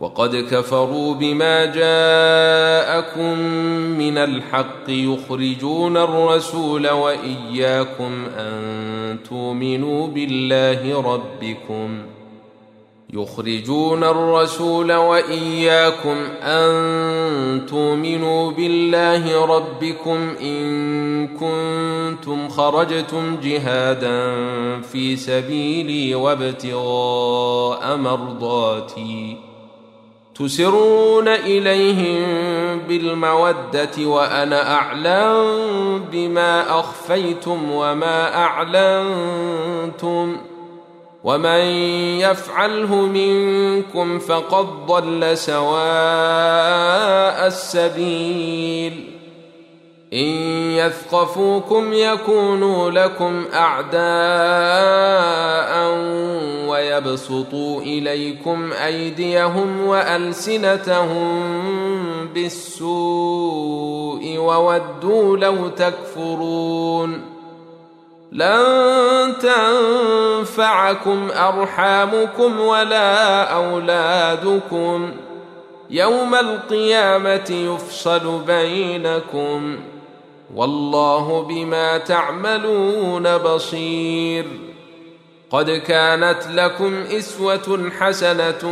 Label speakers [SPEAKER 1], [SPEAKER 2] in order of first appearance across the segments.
[SPEAKER 1] وقد كفروا بما جاءكم من الحق يخرجون الرسول واياكم ان تؤمنوا بالله ربكم يخرجون الرسول واياكم ان تؤمنوا بالله ربكم ان كنتم خرجتم جهادا في سبيلي وابتغاء مرضاتي تسرون اليهم بالموده وانا اعلم بما اخفيتم وما اعلنتم ومن يفعله منكم فقد ضل سواء السبيل ان يثقفوكم يكونوا لكم اعداء ويبسطوا اليكم ايديهم والسنتهم بالسوء وودوا لو تكفرون لن تنفعكم ارحامكم ولا اولادكم يوم القيامه يفصل بينكم والله بما تعملون بصير قد كانت لكم اسوه حسنه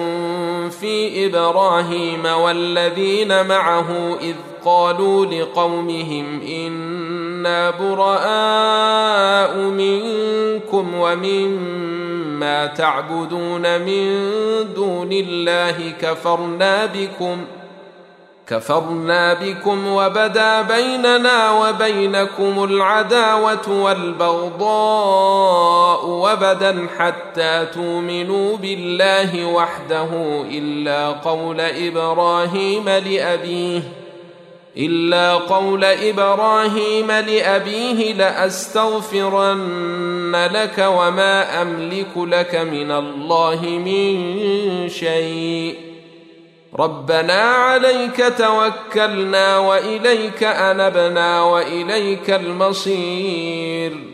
[SPEAKER 1] في ابراهيم والذين معه اذ قالوا لقومهم انا براء منكم ومما تعبدون من دون الله كفرنا بكم كفرنا بكم وبدا بيننا وبينكم العداوه والبغضاء ابدا حتى تؤمنوا بالله وحده الا قول ابراهيم لابيه الا قول ابراهيم لابيه لاستغفرن لك وما املك لك من الله من شيء ربنا عليك توكلنا واليك انبنا واليك المصير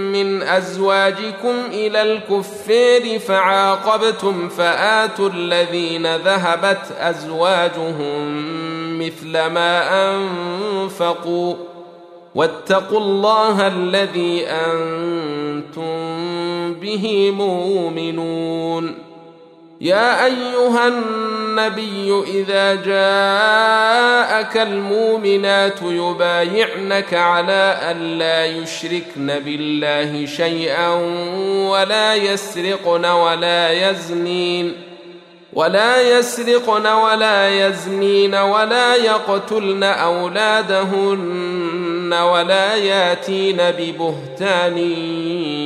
[SPEAKER 1] أزواجكم إلى الكفير فعاقبتم فآتوا الذين ذهبت أزواجهم مثل ما أنفقوا واتقوا الله الذي أنتم به مؤمنون يا أيها الناس النبي اذا جاءك المؤمنات يبايعنك على ان لا يشركن بالله شيئا ولا يسرقن ولا يزنين ولا يسرقن ولا يزنين ولا يقتلن اولادهن ولا ياتين ببهتان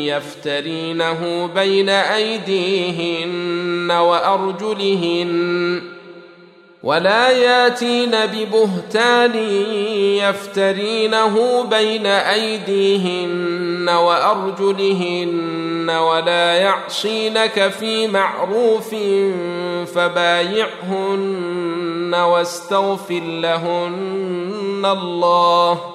[SPEAKER 1] يفترينه بين ايديهن وارجلهن ولا ياتين ببهتان يفترينه بين ايديهن وارجلهن ولا يعصينك في معروف فبايعهن واستغفر لهن الله